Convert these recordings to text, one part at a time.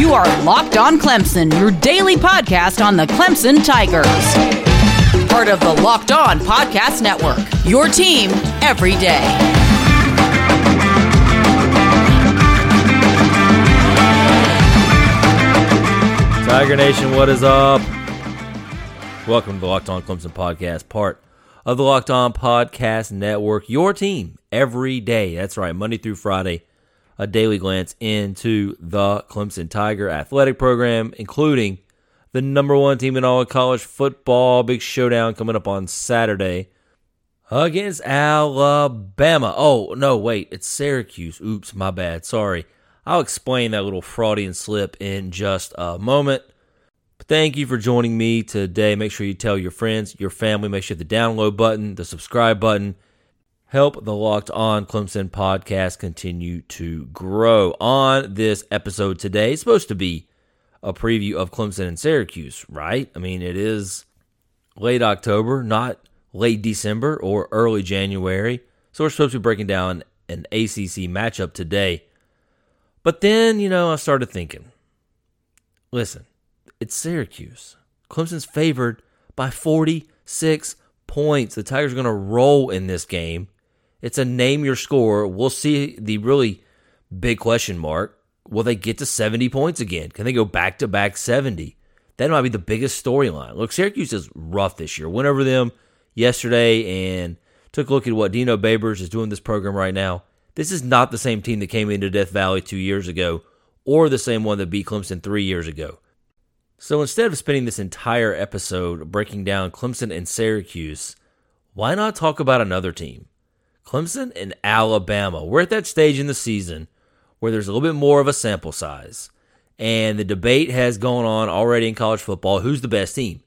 You are Locked On Clemson, your daily podcast on the Clemson Tigers. Part of the Locked On Podcast Network, your team every day. Tiger Nation, what is up? Welcome to the Locked On Clemson podcast, part of the Locked On Podcast Network, your team every day. That's right, Monday through Friday, a daily glance into the Clemson Tiger athletic program, including the number one team in all of college football. Big showdown coming up on Saturday against Alabama. Oh, no, wait, it's Syracuse. Oops, my bad. Sorry. I'll explain that little Freudian slip in just a moment. Thank you for joining me today. Make sure you tell your friends, your family, make sure the download button, the subscribe button, help the Locked On Clemson podcast continue to grow. On this episode today, it's supposed to be a preview of Clemson and Syracuse, right? I mean, it is late October, not late December or early January. So we're supposed to be breaking down an ACC matchup today. But then, you know, I started thinking listen, it's Syracuse. Clemson's favored by 46 points. The Tigers are going to roll in this game. It's a name your score. We'll see the really big question mark. Will they get to 70 points again? Can they go back to back 70? That might be the biggest storyline. Look, Syracuse is rough this year. Went over them yesterday and took a look at what Dino Babers is doing this program right now. This is not the same team that came into Death Valley two years ago or the same one that beat Clemson three years ago. So instead of spending this entire episode breaking down Clemson and Syracuse, why not talk about another team? Clemson and Alabama. We're at that stage in the season where there's a little bit more of a sample size. And the debate has gone on already in college football who's the best team?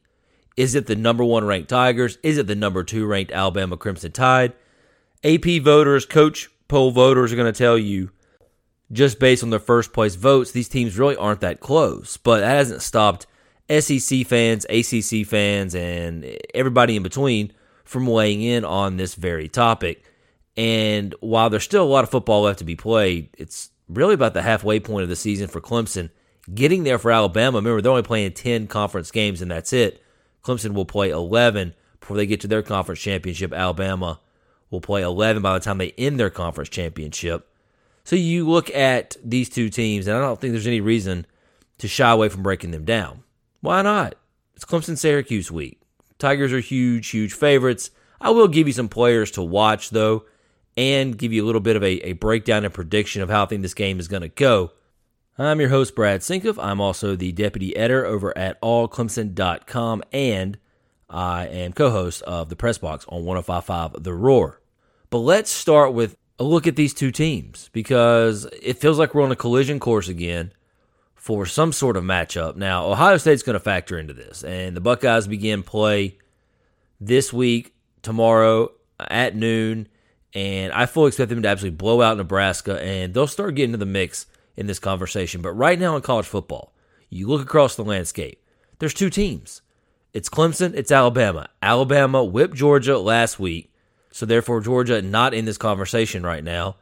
Is it the number one ranked Tigers? Is it the number two ranked Alabama Crimson Tide? AP voters, coach poll voters are going to tell you just based on their first place votes, these teams really aren't that close. But that hasn't stopped SEC fans, ACC fans, and everybody in between from weighing in on this very topic. And while there's still a lot of football left to be played, it's really about the halfway point of the season for Clemson. Getting there for Alabama, remember, they're only playing 10 conference games, and that's it. Clemson will play 11 before they get to their conference championship. Alabama will play 11 by the time they end their conference championship. So you look at these two teams, and I don't think there's any reason to shy away from breaking them down. Why not? It's Clemson Syracuse week. Tigers are huge, huge favorites. I will give you some players to watch, though, and give you a little bit of a, a breakdown and prediction of how I think this game is going to go. I'm your host, Brad Senkiw. I'm also the deputy editor over at allclemson.com, and I am co host of the Press Box on 1055 The Roar. But let's start with a look at these two teams because it feels like we're on a collision course again for some sort of matchup. Now, Ohio State's going to factor into this, and the Buckeyes begin play this week, tomorrow at noon, and I fully expect them to absolutely blow out Nebraska, and they'll start getting to the mix in this conversation. But right now in college football, you look across the landscape, there's two teams. It's Clemson, it's Alabama. Alabama whipped Georgia last week. So therefore, Georgia not in this conversation right now.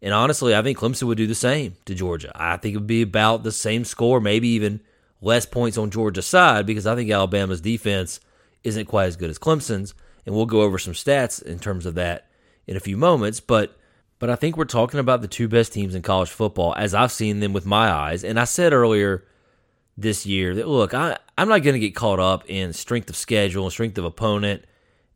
And honestly, I think Clemson would do the same to Georgia. I think it would be about the same score, maybe even less points on Georgia's side, because I think Alabama's defense isn't quite as good as Clemson's. And we'll go over some stats in terms of that in a few moments. But but I think we're talking about the two best teams in college football as I've seen them with my eyes. And I said earlier this year that look, I, I'm not going to get caught up in strength of schedule and strength of opponent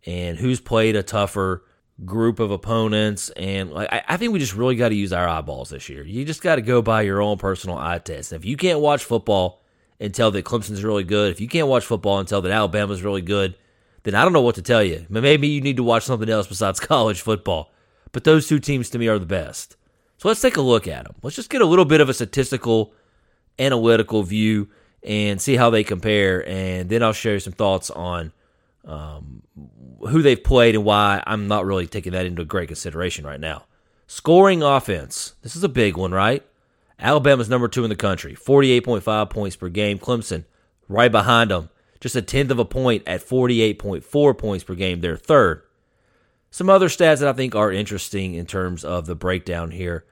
and who's played a tougher group of opponents. And like I, I think we just really got to use our eyeballs this year. You just got to go by your own personal eye test. And if you can't watch football and tell that Clemson's really good, if you can't watch football and tell that Alabama's really good, then I don't know what to tell you. Maybe you need to watch something else besides college football. But those two teams to me are the best. So let's take a look at them. Let's just get a little bit of a statistical, analytical view and see how they compare. And then I'll share some thoughts on um, who they've played and why I'm not really taking that into great consideration right now. Scoring offense. This is a big one, right? Alabama's number two in the country, 48.5 points per game. Clemson right behind them, just a tenth of a point at 48.4 points per game. They're third. Some other stats that I think are interesting in terms of the breakdown here.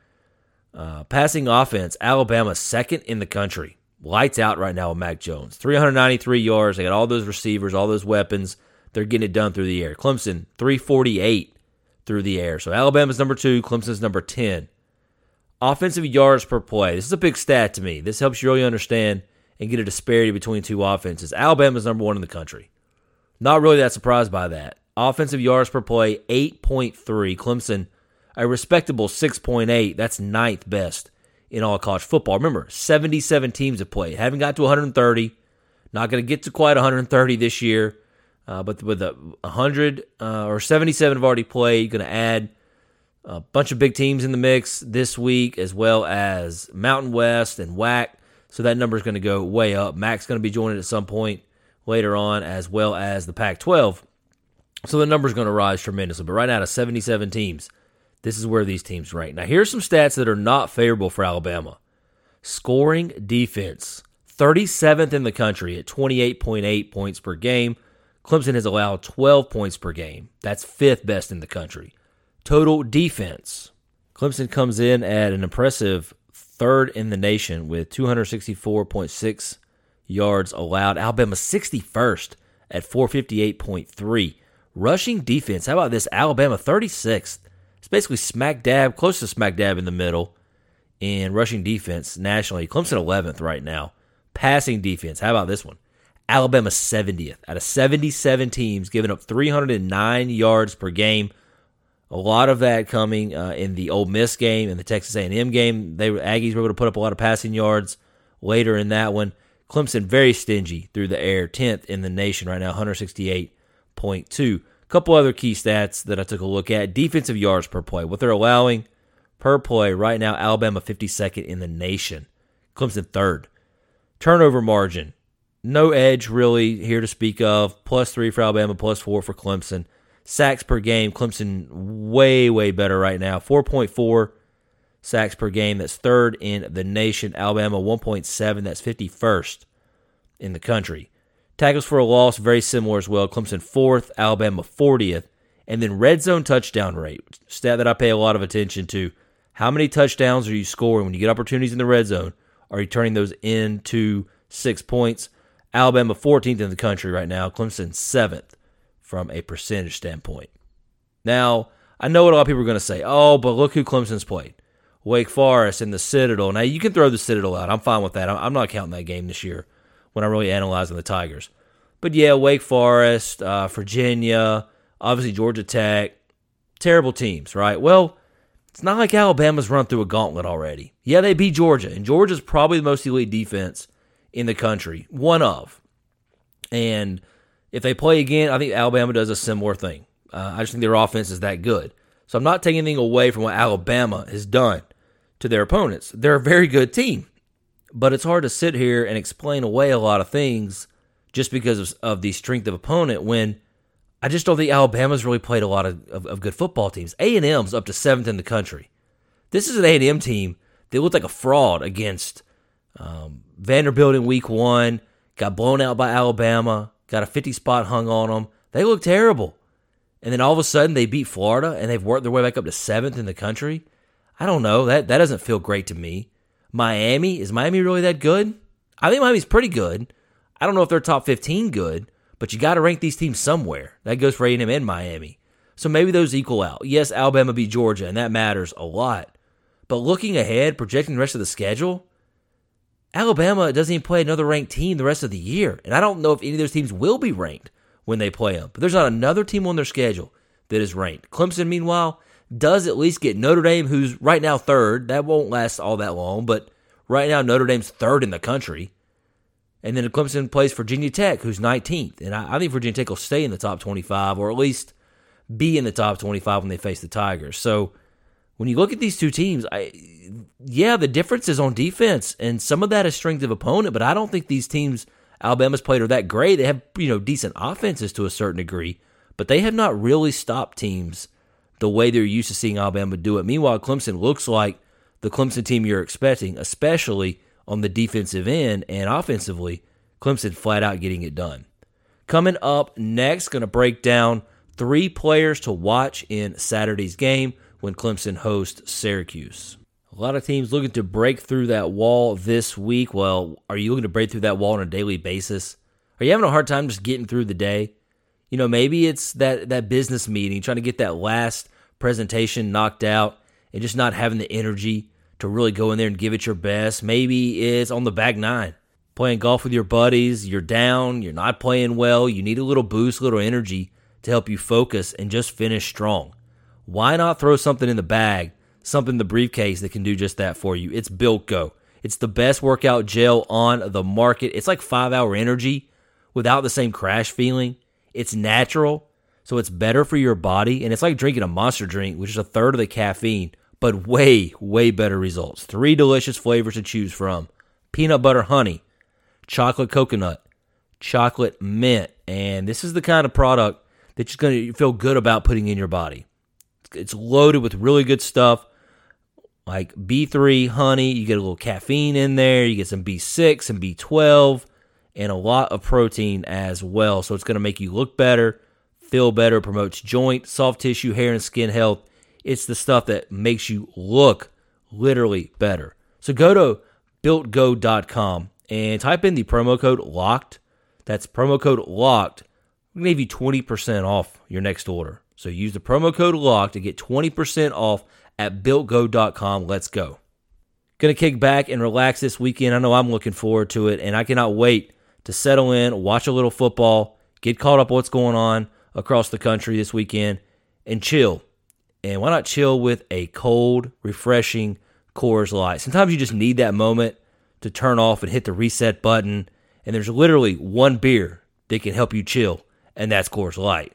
Uh, passing offense, Alabama second in the country, lights out right now with Mac Jones. 393 yards. They got all those receivers, all those weapons. They're getting it done through the air. Clemson, 348 through the air. So Alabama's number two, Clemson's number 10. Offensive yards per play. This is a big stat to me. This helps you really understand and get a disparity between two offenses. Alabama's number one in the country. Not really that surprised by that. Offensive yards per play, 8.3. Clemson, a respectable 6.8. That's ninth best in all college football. Remember, 77 teams have played. Haven't got to 130. Not going to get to quite 130 this year. Uh, but with a 100 uh, or 77 have already played, going to add a bunch of big teams in the mix this week, as well as Mountain West and WAC. So that number is going to go way up. MAC's going to be joining at some point later on, as well as the Pac 12. So the number is going to rise tremendously. But right now, out of 77 teams, this is where these teams rank. Now, here's some stats that are not favorable for Alabama scoring defense, 37th in the country at 28.8 points per game. Clemson has allowed 12 points per game. That's fifth best in the country. Total defense. Clemson comes in at an impressive third in the nation with 264.6 yards allowed. Alabama 61st at 458.3. Rushing defense. How about this? Alabama 36th. It's basically smack dab, close to smack dab in the middle in rushing defense nationally. Clemson 11th right now. Passing defense. How about this one? Alabama 70th out of 77 teams, giving up 309 yards per game. A lot of that coming uh, in the Ole Miss game and the Texas A&M game. They Aggies were able to put up a lot of passing yards later in that one. Clemson very stingy through the air, 10th in the nation right now, 168.2. A couple other key stats that I took a look at: defensive yards per play, what they're allowing per play right now. Alabama 52nd in the nation, Clemson third. Turnover margin, no edge really here to speak of. Plus three for Alabama, plus four for Clemson. Sacks per game, Clemson way, way better right now. 4.4 sacks per game. That's third in the nation. Alabama 1.7. That's 51st in the country. Tackles for a loss, very similar as well. Clemson fourth, Alabama 40th. And then red zone touchdown rate, stat that I pay a lot of attention to. How many touchdowns are you scoring when you get opportunities in the red zone? Are you turning those into six points? Alabama 14th in the country right now, Clemson 7th from a percentage standpoint. Now, I know what a lot of people are going to say. Oh, but look who Clemson's played. Wake Forest and the Citadel. Now, you can throw the Citadel out. I'm fine with that. I'm not counting that game this year when I'm really analyzing the Tigers. But yeah, Wake Forest, uh, Virginia, obviously Georgia Tech, terrible teams, right? Well, it's not like Alabama's run through a gauntlet already. Yeah, they beat Georgia, and Georgia's probably the most elite defense in the country, one of. And if they play again, I think Alabama does a similar thing. Uh, I just think their offense is that good. So I'm not taking anything away from what Alabama has done to their opponents. They're a very good team, but it's hard to sit here and explain away a lot of things just because of, of the strength of opponent when I just don't think Alabama's really played a lot of, of, of good football teams. A&M's up to seventh in the country. This is an A&M team that looked like a fraud against um, Vanderbilt in week one, got blown out by Alabama, got a 50 spot hung on them. They look terrible. And then all of a sudden they beat Florida and they've worked their way back up to seventh in the country. I don't know. That that doesn't feel great to me. Miami, is Miami really that good? I think Miami's pretty good. I don't know if they're top 15 good, but you got to rank these teams somewhere. That goes for A&M and Miami. So maybe those equal out. Yes, Alabama beat Georgia, and that matters a lot. But looking ahead, projecting the rest of the schedule, Alabama doesn't even play another ranked team the rest of the year. And I don't know if any of those teams will be ranked when they play them. But there's not another team on their schedule that is ranked. Clemson, meanwhile, does at least get Notre Dame, who's right now third. That won't last all that long, but right now Notre Dame's third in the country. And then Clemson plays Virginia Tech, who's 19th. And I, I think Virginia Tech will stay in the top 25 or at least be in the top 25 when they face the Tigers. So when you look at these two teams, I yeah, the difference is on defense, and some of that is strength of opponent. But I don't think these teams Alabama's played are that great. They have you know decent offenses to a certain degree, but they have not really stopped teams the way they're used to seeing Alabama do it. Meanwhile, Clemson looks like the Clemson team you're expecting, especially on the defensive end and offensively. Clemson flat out getting it done. Coming up next, going to break down three players to watch in Saturday's game when Clemson hosts Syracuse. A lot of teams looking to break through that wall this week. Well, are you looking to break through that wall on a daily basis? Are you having a hard time just getting through the day? You know, maybe it's that that business meeting, trying to get that last presentation knocked out and just not having the energy to really go in there and give it your best. Maybe it's on the back nine, playing golf with your buddies, you're down, you're not playing well, you need a little boost, a little energy to help you focus and just finish strong. Why not throw something in the bag, something in the briefcase that can do just that for you? It's Built Go. It's the best workout gel on the market. It's like five hour energy without the same crash feeling. It's natural, so it's better for your body. And it's like drinking a monster drink, which is a third of the caffeine, but way, way better results. Three delicious flavors to choose from peanut butter honey, chocolate coconut, chocolate mint. And this is the kind of product that you're going to feel good about putting in your body. It's loaded with really good stuff like B3 honey. You get a little caffeine in there. You get some B6 and B12 and a lot of protein as well. So it's going to make you look better, feel better, promotes joint, soft tissue, hair, and skin health. It's the stuff that makes you look literally better. So go to builtgo.com and type in the promo code LOCKED. That's promo code LOCKED. We'll give you 20% off your next order. So use the promo code LOCKED to get 20% off at builtgo.com. Let's go. Gonna kick back and relax this weekend. I know I'm looking forward to it, and I cannot wait to settle in, watch a little football, get caught up what's going on across the country this weekend, and chill. And why not chill with a cold, refreshing Coors Light? Sometimes you just need that moment to turn off and hit the reset button. And there's literally one beer that can help you chill, and that's Coors Light.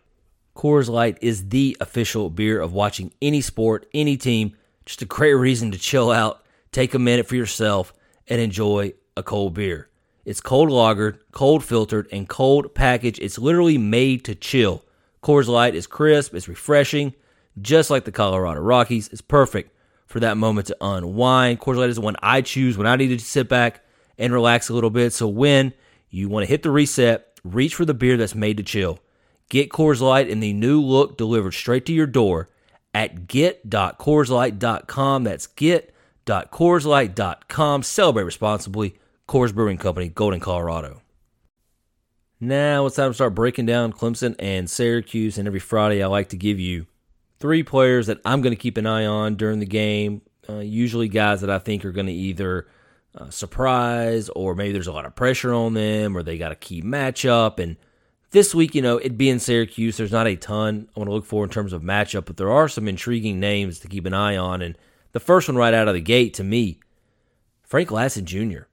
Coors Light is the official beer of watching any sport, any team. Just a great reason to chill out, take a minute for yourself, and enjoy a cold beer. It's cold lagered, cold filtered, and cold packaged. It's literally made to chill. Coors Light is crisp, it's refreshing, just like the Colorado Rockies. It's perfect for that moment to unwind. Coors Light is the one I choose when I need to sit back and relax a little bit. So when you want to hit the reset, reach for the beer that's made to chill. Get Coors Light in the new look delivered straight to your door at get.coorslight.com. That's get.coorslight.com. Celebrate responsibly. Coors Brewing Company, Golden, Colorado. Now it's time to start breaking down Clemson and Syracuse. And every Friday, I like to give you three players that I'm going to keep an eye on during the game. Uh, usually, guys that I think are going to either uh, surprise or maybe there's a lot of pressure on them or they got a key matchup. And this week, you know, it being Syracuse, there's not a ton I want to look for in terms of matchup, but there are some intriguing names to keep an eye on. And the first one right out of the gate to me, Frank Ladson Jr.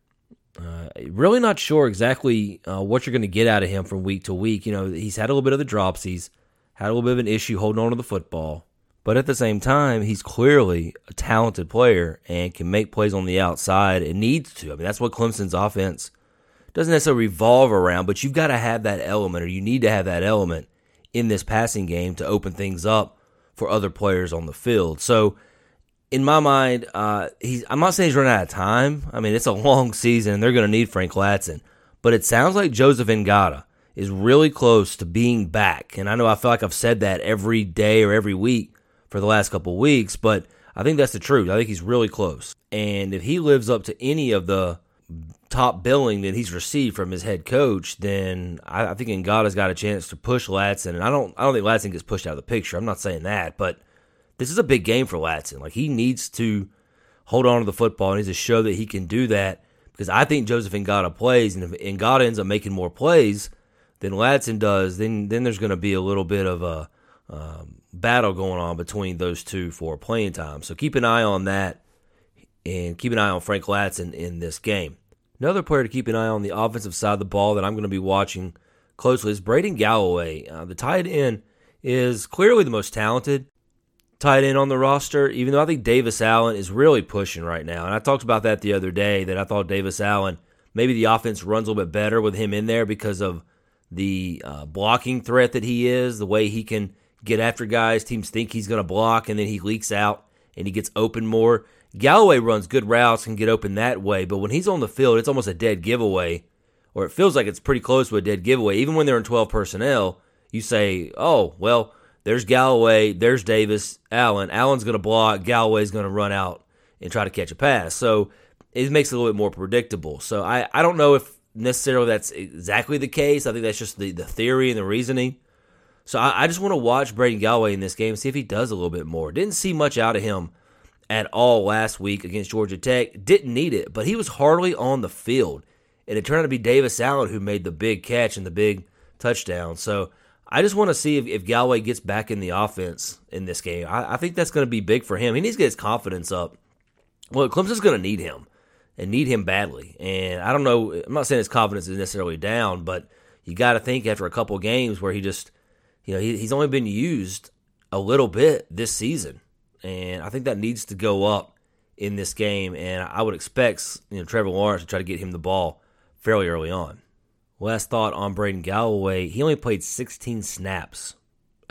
Uh, really not sure exactly uh, what you're going to get out of him from week to week. You know, he's had a little bit of the drops. He's had a little bit of an issue holding on to the football. But at the same time, he's clearly a talented player and can make plays on the outside and needs to. I mean, that's what Clemson's offense doesn't necessarily revolve around, but you've got to have that element or you need to have that element in this passing game to open things up for other players on the field. So in my mind, uh, he's. I'm not saying he's running out of time. I mean, it's a long season, and they're going to need Frank Ladson. But it sounds like Joseph Ngata is really close to being back. And I know I feel like I've said that every day or every week for the last couple of weeks, but I think that's the truth. I think he's really close. And if he lives up to any of the top billing that he's received from his head coach, then I, I think Ngata's got a chance to push Ladson. And I don't, I don't think Ladson gets pushed out of the picture. I'm not saying that, but this is a big game for Ladson. Like he needs to hold on to the football and needs to show that he can do that because I think Joseph Ngata plays, and if Ngata ends up making more plays than Ladson does, then then there's going to be a little bit of a um, battle going on between those two for playing time. So keep an eye on that, and keep an eye on Frank Ladson in this game. Another player to keep an eye on the offensive side of the ball that I'm going to be watching closely is Braden Galloway. Uh, the tight end is clearly the most talented tight end on the roster, even though I think Davis Allen is really pushing right now. And I talked about that the other day that I thought Davis Allen, maybe the offense runs a little bit better with him in there because of the uh, blocking threat that he is, the way he can get after guys. Teams think he's going to block, and then he leaks out and he gets open more. Galloway runs good routes can get open that way, but when he's on the field, it's almost a dead giveaway, or it feels like it's pretty close to a dead giveaway. Even when they're in 12 personnel, you say, oh, well, there's Galloway. There's Davis. Allen. Allen's going to block. Galloway's going to run out and try to catch a pass. So it makes it a little bit more predictable. So I, I don't know if necessarily that's exactly the case. I think that's just the, the theory and the reasoning. So I, I just want to watch Braden Galloway in this game see if he does a little bit more. Didn't see much out of him at all last week against Georgia Tech. Didn't need it, but he was hardly on the field. And it turned out to be Davis Allen who made the big catch and the big touchdown. So I just want to see if, if Galloway gets back in the offense in this game. I, I think that's going to be big for him. He needs to get his confidence up. Well, Clemson's going to need him and need him badly. And I don't know, I'm not saying his confidence is necessarily down, but you got to think after a couple games where he just, you know, he, he's only been used a little bit this season. And I think that needs to go up in this game. And I would expect, you know, Trevor Lawrence to try to get him the ball fairly early on. Last thought on Braden Galloway. He only played 16 snaps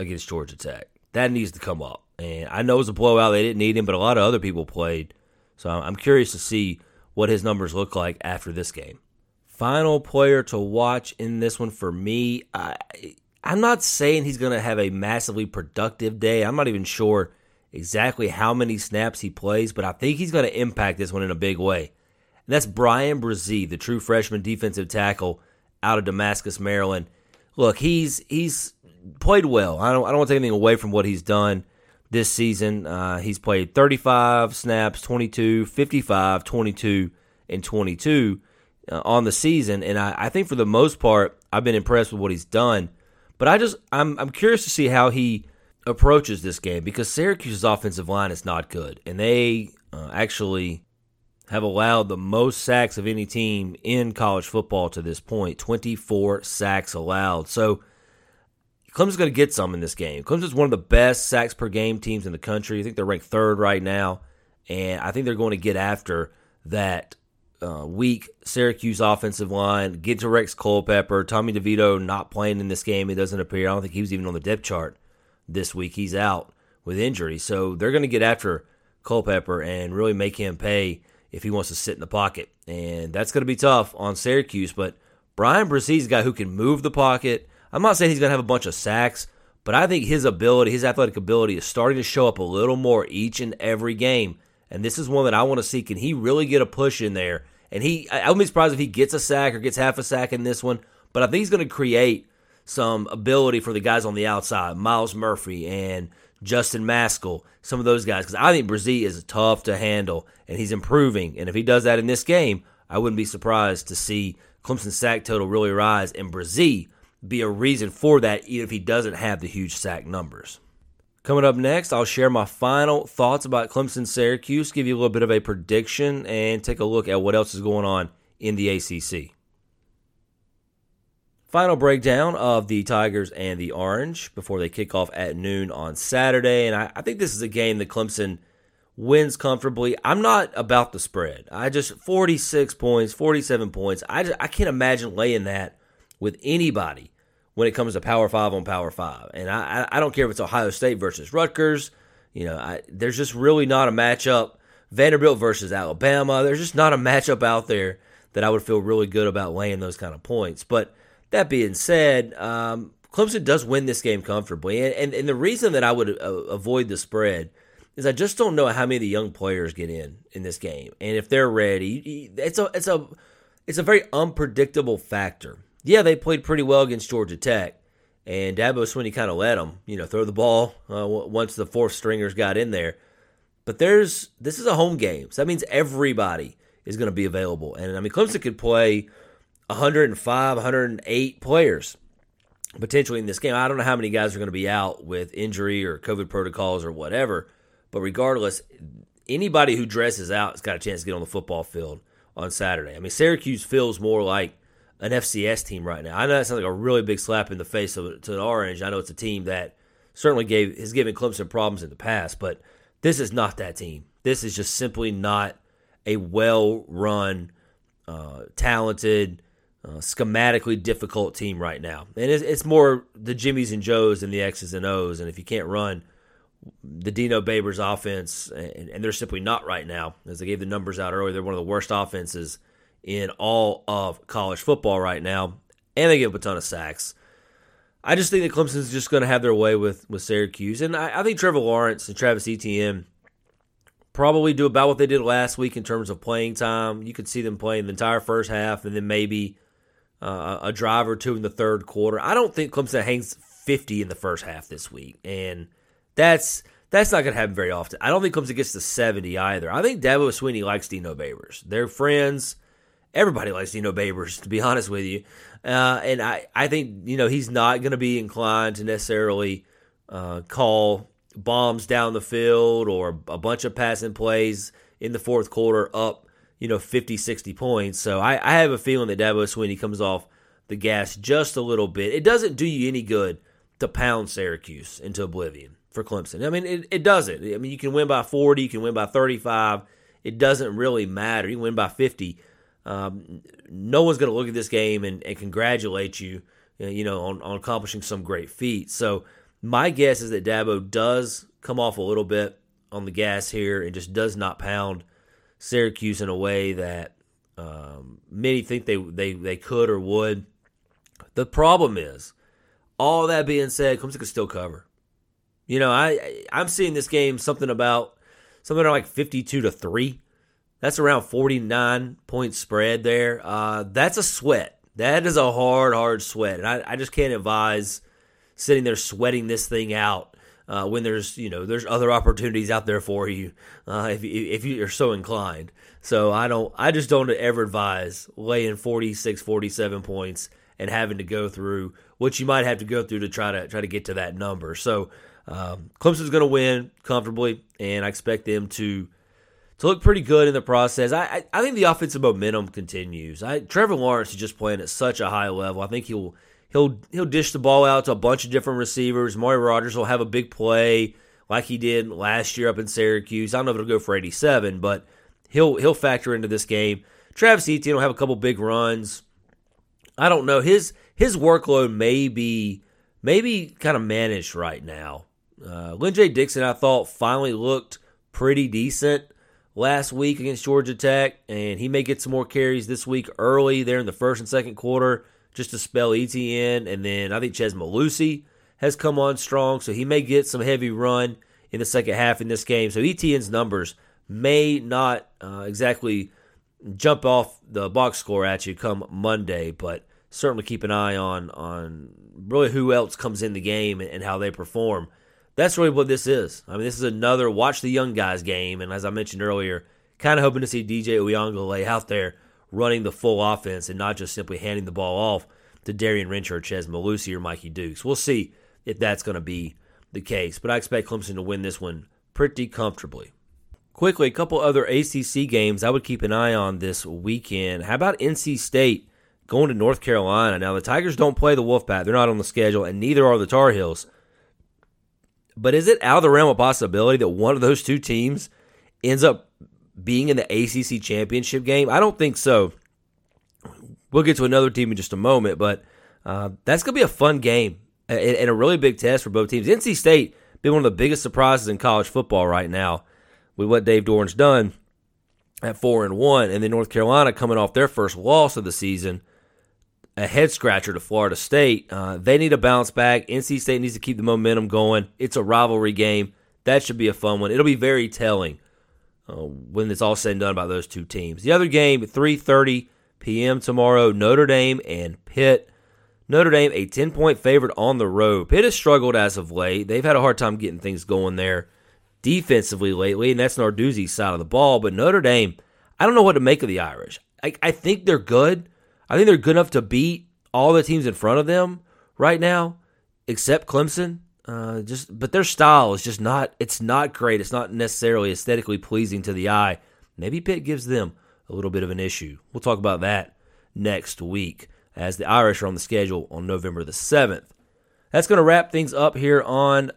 against Georgia Tech. That needs to come up. And I know it was a blowout. They didn't need him, but a lot of other people played. So I'm curious to see what his numbers look like after this game. Final player to watch in this one for me. I, I'm not saying he's going to have a massively productive day. I'm not even sure exactly how many snaps he plays, but I think he's going to impact this one in a big way. And that's Bryan Bresee, the true freshman defensive tackle out of Damascus, Maryland. Look, he's he's played well. I don't I don't want to take anything away from what he's done this season. Uh, he's played 35 snaps, 22, 55, 22, and 22 uh, on the season, and I, I think for the most part, I've been impressed with what he's done. But I just I'm I'm curious to see how he approaches this game because Syracuse's offensive line is not good, and they uh, actually have allowed the most sacks of any team in college football to this point 24 sacks allowed. So Clemson's going to get some in this game. Clemson's one of the best sacks per game teams in the country. I think they're ranked third right now. And I think they're going to get after that uh, weak Syracuse offensive line, get to Rex Culpepper. Tommy DeVito not playing in this game. It doesn't appear. I don't think he was even on the depth chart this week. He's out with injury. So they're going to get after Culpepper and really make him pay if he wants to sit in the pocket. And that's going to be tough on Syracuse. But Bryan Bresee's a guy who can move the pocket. I'm not saying he's going to have a bunch of sacks, but I think his ability, his athletic ability, is starting to show up a little more each and every game. And this is one that I want to see. Can he really get a push in there? And he, I wouldn't be surprised if he gets a sack or gets half a sack in this one. But I think he's going to create some ability for the guys on the outside, Myles Murphy and Justin Mascoll, some of those guys, because I think Bresee is tough to handle and he's improving. And if he does that in this game, I wouldn't be surprised to see Clemson's sack total really rise and Bresee be a reason for that, even if he doesn't have the huge sack numbers. Coming up next, I'll share my final thoughts about Clemson Syracuse, give you a little bit of a prediction, and take a look at what else is going on in the ACC. Final breakdown of the Tigers and the Orange before they kick off at noon on Saturday. And I, I, think this is a game that Clemson wins comfortably. I'm not about the spread. I just 46 points, 47 points. I just, I can't imagine laying that with anybody when it comes to Power Five on Power Five. And I I don't care if it's Ohio State versus Rutgers. You know, I, there's just really not a matchup. Vanderbilt versus Alabama. There's just not a matchup out there that I would feel really good about laying those kind of points. But that being said, um, Clemson does win this game comfortably, and, and, and the reason that I would uh, avoid the spread is I just don't know how many of the young players get in in this game, and if they're ready, it's a it's a it's a very unpredictable factor. Yeah, they played pretty well against Georgia Tech, and Dabo Swinney kind of let them, you know, throw the ball uh, once the fourth stringers got in there. But there's this is a home game, so that means everybody is going to be available, and I mean Clemson could play 105, 108 players potentially in this game. I don't know how many guys are going to be out with injury or COVID protocols or whatever, but regardless, anybody who dresses out has got a chance to get on the football field on Saturday. I mean, Syracuse feels more like an FCS team right now. I know that sounds like a really big slap in the face of, to the Orange. I know it's a team that certainly gave has given Clemson problems in the past, but this is not that team. This is just simply not a well run, uh, talented, uh, schematically difficult team right now. And it's, it's, more the Jimmies and Joes and the X's and O's. And if you can't run the Dino Babers offense, and, and, they're simply not right now, as they gave the numbers out earlier, they're one of the worst offenses in all of college football right now. And they give up a ton of sacks. I just think that Clemson's just going to have their way with, with Syracuse. And I, I think Trevor Lawrence and Travis Etienne probably do about what they did last week in terms of playing time. You could see them playing the entire first half and then maybe uh, a drive or two in the third quarter. I don't think Clemson hangs 50 in the first half this week, and that's that's not going to happen very often. I don't think Clemson gets to 70 either. I think Dabo Swinney likes Dino Babers. They're friends. Everybody likes Dino Babers, to be honest with you. Uh, and I, I think, you know, he's not going to be inclined to necessarily uh, call bombs down the field or a bunch of passing plays in the fourth quarter up, you know, 50, 60 points. So I, I have a feeling that Dabo Swinney comes off the gas just a little bit. It doesn't do you any good to pound Syracuse into oblivion for Clemson. I mean, it, it doesn't. I mean, you can win by 40, you can win by 35. It doesn't really matter. You win by 50. Um, no one's going to look at this game and, and congratulate you, you know, on, on accomplishing some great feat. So my guess is that Dabo does come off a little bit on the gas here and just does not pound Syracuse in a way that um, many think they, they, they could or would. The problem is, all that being said, Clemson can still cover. You know, I I'm seeing this game something about something like 52 to 3. That's around 49 point spread there. Uh, that's a sweat. That is a hard, hard sweat. And I, I just can't advise sitting there sweating this thing out uh, when there's you know there's other opportunities out there for you uh, if if you're so inclined. So I don't I just don't ever advise laying 46, 47 points and having to go through what you might have to go through to try to try to get to that number. So um, Clemson's going to win comfortably, and I expect them to to look pretty good in the process. I, I, I think the offensive momentum continues. I, Trevor Lawrence is just playing at such a high level. I think he'll he'll he'll dish the ball out to a bunch of different receivers. Amari Rodgers will have a big play like he did last year up in Syracuse. I don't know if it'll go for 87, but he'll he'll factor into this game. Travis Etienne will have a couple big runs. I don't know his his workload may be maybe kind of managed right now. Uh, Lyn-J Dixon, I thought, finally looked pretty decent last week against Georgia Tech, and he may get some more carries this week early there in the first and second quarter just to spell Etienne. And then I think Chez Mellusi has come on strong, so he may get some heavy run in the second half in this game. So Etienne's numbers may not uh, exactly jump off the box score at you come Monday, but certainly keep an eye on on really who else comes in the game and, and how they perform. That's really what this is. I mean, this is another watch the young guys game, and as I mentioned earlier, kind of hoping to see DJ Uiagalelei out there running the full offense and not just simply handing the ball off to Darian Rencher, Chez Mellusi, or Mikey Dukes. We'll see if that's going to be the case, but I expect Clemson to win this one pretty comfortably. Quickly, a couple other ACC games I would keep an eye on this weekend. How about NC State going to North Carolina? Now, the Tigers don't play the Wolfpack, they're not on the schedule, and neither are the Tar Heels. But is it out of the realm of possibility that one of those two teams ends up being in the ACC championship game? I don't think so. We'll get to another team in just a moment, but uh, that's going to be a fun game and, and, a really big test for both teams. NC State been one of the biggest surprises in college football right now with what Dave Doeren's done at four and one, and then North Carolina coming off their first loss of the season, a head scratcher to Florida State. Uh, they need to bounce back. NC State needs to keep the momentum going. It's a rivalry game. That should be a fun one. It'll be very telling uh, when it's all said and done by those two teams. The other game, 3:30 p.m. tomorrow, Notre Dame and Pitt. Notre Dame, a 10 point favorite on the road. Pitt has struggled as of late. They've had a hard time getting things going there defensively lately, and that's Narduzzi's side of the ball. But Notre Dame, I don't know what to make of the Irish. I, I think they're good. I think they're good enough to beat all the teams in front of them right now, except Clemson. Uh, just but their style is just not it's not great. It's not necessarily aesthetically pleasing to the eye. Maybe Pitt gives them a little bit of an issue. We'll talk about that next week as the Irish are on the schedule on November the 7th. That's going to wrap things up here on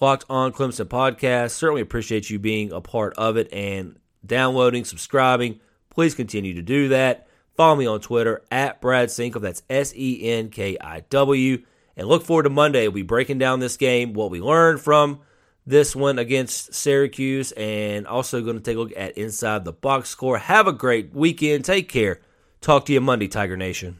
Locked On Clemson podcast. Certainly appreciate you being a part of it and downloading, subscribing. Please continue to do that. Follow me on Twitter at Brad Senkiw. That's S E N K I W and look forward to Monday. We'll be breaking down this game, what we learned from this one against Syracuse, and also going to take a look at inside the box score. Have a great weekend. Take care. Talk to you Monday, Tiger Nation.